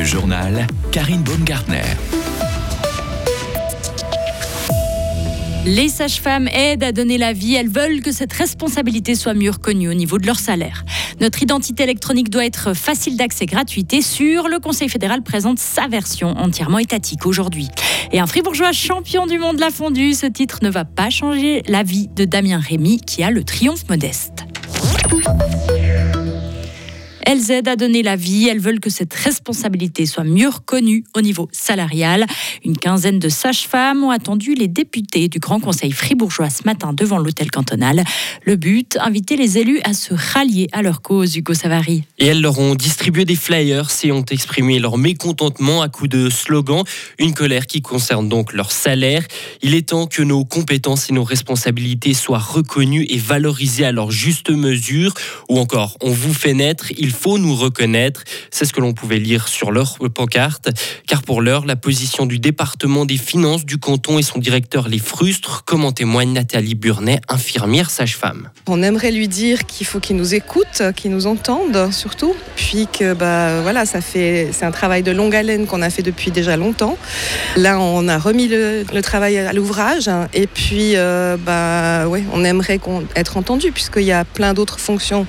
Le journal Karine Baumgartner. Les sages-femmes aident à donner la vie. Elles veulent que cette responsabilité soit mieux reconnue au niveau de leur salaire. Notre identité électronique doit être facile d'accès, gratuite et sûre. Le Conseil fédéral présente sa version entièrement étatique aujourd'hui. Et un fribourgeois champion du monde l'a fondu. Ce titre ne va pas changer la vie de Damien Rémy qui a le triomphe modeste. Elles aident à donner la vie. Elles veulent que cette responsabilité soit mieux reconnue au niveau salarial. Une quinzaine de sages-femmes ont attendu les députés du Grand Conseil fribourgeois ce matin devant l'hôtel cantonal. Le but, inviter les élus à se rallier à leur cause, Hugo Savary. Et elles leur ont distribué des flyers et ont exprimé leur mécontentement à coups de slogans. Une colère qui concerne donc leur salaire. Il est temps que nos compétences et nos responsabilités soient reconnues et valorisées à leur juste mesure. Ou encore, on vous fait naître, faut nous reconnaître. C'est ce que l'on pouvait lire sur leur pancarte. Car pour l'heure, la position du département des finances du canton et son directeur les frustre, comme en témoigne Nathalie Burnet, infirmière sage-femme. On aimerait lui dire qu'il faut qu'il nous écoute, qu'il nous entende surtout, puis que bah voilà, ça fait c'est un travail de longue haleine qu'on a fait depuis déjà longtemps. Là, on a remis le, travail à l'ouvrage et puis euh, bah on aimerait être entendu puisqu'il y a plein d'autres fonctions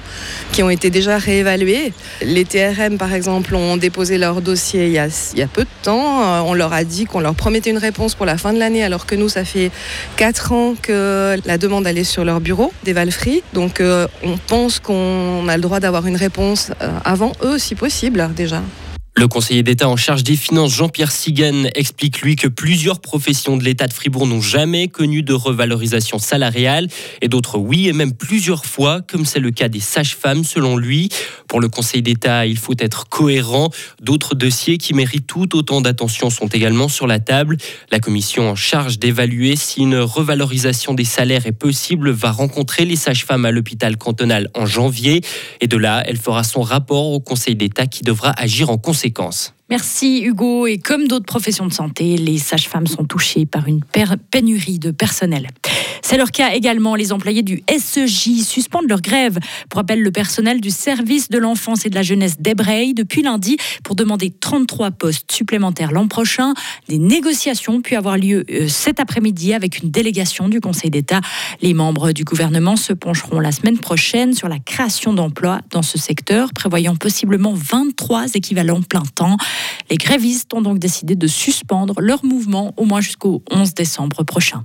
qui ont été déjà réévaluées les TRM, par exemple, ont déposé leur dossier il y a, peu de temps. Euh, on leur a dit qu'on leur promettait une réponse pour la fin de l'année, alors que nous, ça fait 4 ans que la demande allait sur leur bureau des Valfree. Donc, euh, on pense qu'on a le droit d'avoir une réponse euh, avant eux, si possible, déjà. Le conseiller d'État en charge des finances, Jean-Pierre Sigan, explique lui que plusieurs professions de l'État de Fribourg n'ont jamais connu de revalorisation salariale et d'autres oui, et même plusieurs fois, comme c'est le cas des sages-femmes selon lui. Pour le conseil d'État, il faut être cohérent. D'autres dossiers qui méritent tout autant d'attention sont également sur la table. La commission en charge d'évaluer si une revalorisation des salaires est possible va rencontrer les sages-femmes à l'hôpital cantonal en janvier. Et de là, elle fera son rapport au conseil d'État qui devra agir en conséquence séquence. Merci Hugo. Et comme d'autres professions de santé, les sages-femmes sont touchées par une pénurie de personnel. C'est leur cas également. Les employés du SEJ suspendent leur grève. Pour rappel, le personnel du service de l'enfance et de la jeunesse d'Ebrey depuis lundi pour demander 33 postes supplémentaires l'an prochain. Des négociations ont pu avoir lieu euh, cet après-midi avec une délégation du Conseil d'État. Les membres du gouvernement se pencheront la semaine prochaine sur la création d'emplois dans ce secteur, prévoyant possiblement 23 équivalents plein temps. Les grévistes ont donc décidé de suspendre leur mouvement au moins jusqu'au 11 décembre prochain.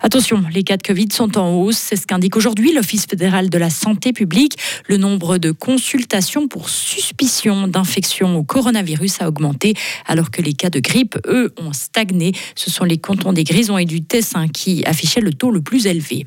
Attention, les cas de Covid sont en hausse. C'est ce qu'indique aujourd'hui l'Office fédéral de la santé publique. Le nombre de consultations pour suspicion d'infection au coronavirus a augmenté, alors que les cas de grippe, eux, ont stagné. Ce sont les cantons des Grisons et du Tessin qui affichaient le taux le plus élevé.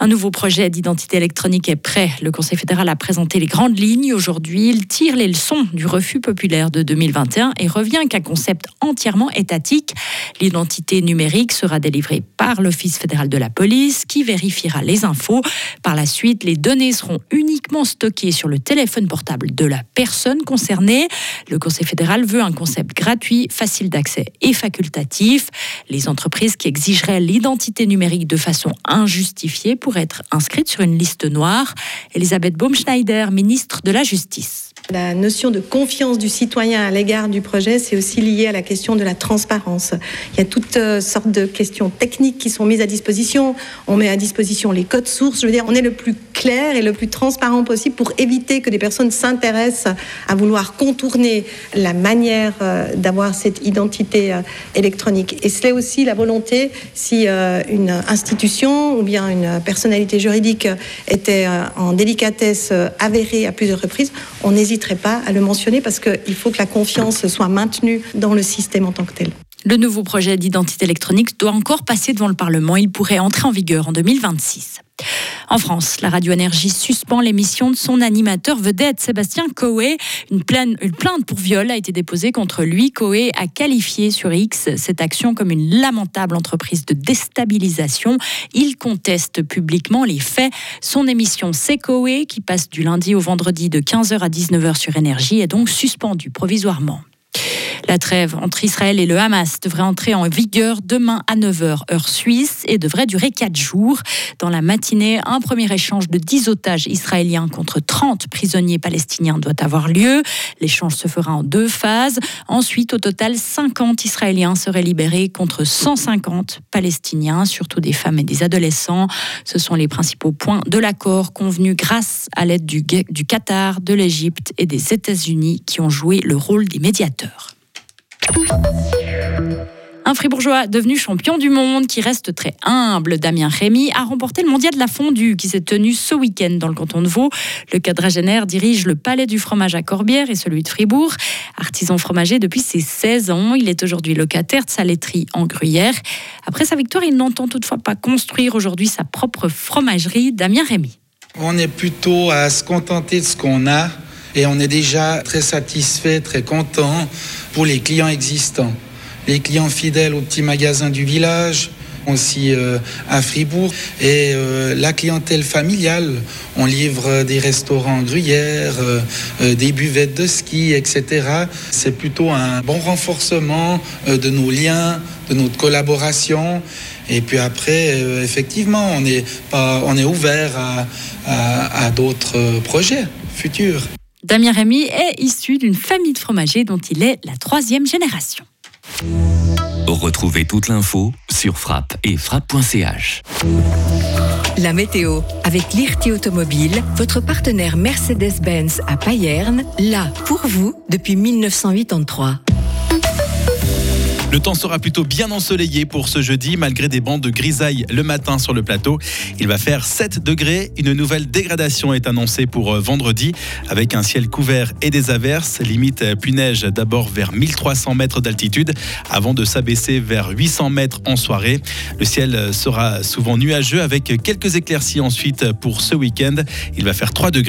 Un nouveau projet d'identité électronique est prêt. Le Conseil fédéral a présenté les grandes lignes aujourd'hui. Il tire les leçons du refus populaire de 2021 et revient qu'un concept entièrement étatique. L'identité numérique sera délivrée par l'Office fédéral de la police qui vérifiera les infos. Par la suite, les données seront uniquement stockées sur le téléphone portable de la personne concernée. Le Conseil fédéral veut un concept gratuit, facile d'accès et facultatif. Les entreprises qui exigeraient l'identité numérique de façon injustifiée pour être inscrite sur une liste noire. Elisabeth Baumschneider, ministre de la Justice. La notion de confiance du citoyen à l'égard du projet, c'est aussi lié à la question de la transparence. Il y a toutes euh, sortes de questions techniques qui sont mises à disposition. On met à disposition les codes sources. Je veux dire, on est le plus clair et le plus transparent possible pour éviter que des personnes s'intéressent à vouloir contourner la manière euh, d'avoir cette identité euh, électronique. Et c'est aussi la volonté, si une institution ou bien une personnalité juridique était en délicatesse avérée à plusieurs reprises, on hésite n'hésiterai pas à le mentionner parce qu'il faut que la confiance soit maintenue dans le système en tant que tel. Le nouveau projet d'identité électronique doit encore passer devant le Parlement. Il pourrait entrer en vigueur en 2026. En France, la radio énergie suspend l'émission de son animateur vedette Sébastien Coé. Une, plainte pour viol a été déposée contre lui. Coé a qualifié sur X cette action comme une lamentable entreprise de déstabilisation. Il conteste publiquement les faits. Son émission C'est Coé, qui passe du lundi au vendredi de 15h à 19h sur énergie, est donc suspendue provisoirement. La trêve entre Israël et le Hamas devrait entrer en vigueur demain à 9h heure suisse et devrait durer 4 jours. Dans la matinée, un premier échange de 10 otages israéliens contre 30 prisonniers palestiniens doit avoir lieu. L'échange se fera en deux phases. Ensuite, au total, 50 Israéliens seraient libérés contre 150 Palestiniens, surtout des femmes et des adolescents. Ce sont les principaux points de l'accord convenu grâce à l'aide du, du Qatar, de l'Égypte et des États-Unis qui ont joué le rôle des médiateurs. Un fribourgeois devenu champion du monde qui reste très humble, Damien Rémy, a remporté le mondial de la fondue qui s'est tenu ce week-end dans le canton de Vaud. Le quadragénaire dirige le palais du fromage à Corbière et celui de Fribourg. Artisan fromager depuis ses 16 ans, il est aujourd'hui locataire de sa laiterie en Gruyère. Après sa victoire, il n'entend toutefois pas construire aujourd'hui sa propre fromagerie. Damien Rémy. On est plutôt à se contenter de ce qu'on a et on est déjà très satisfait, très content pour les clients existants les clients fidèles au petit magasin du village, aussi euh, à Fribourg. Et euh, la clientèle familiale, on livre des restaurants gruyères, euh, des buvettes de ski, etc. C'est plutôt un bon renforcement de nos liens, de notre collaboration. Et puis après, effectivement, on est, on est ouvert à d'autres projets futurs. Damien Rémy est issu d'une famille de fromagers dont il est la troisième génération. Retrouvez toute l'info sur frappe et frappe.ch. La météo avec l'IRT Automobile, votre partenaire Mercedes-Benz à Payerne, là pour vous depuis 1983. Le temps sera plutôt bien ensoleillé pour ce jeudi, malgré des bancs de grisaille le matin sur le plateau. Il va faire 7 degrés. Une nouvelle dégradation est annoncée pour euh, vendredi, avec un ciel couvert et des averses. Limite euh, puis-neige d'abord vers 1300 mètres d'altitude, avant de s'abaisser vers 800 mètres en soirée. Le ciel euh, sera souvent nuageux, avec quelques éclaircies ensuite pour ce week-end. Il va faire 3 degrés.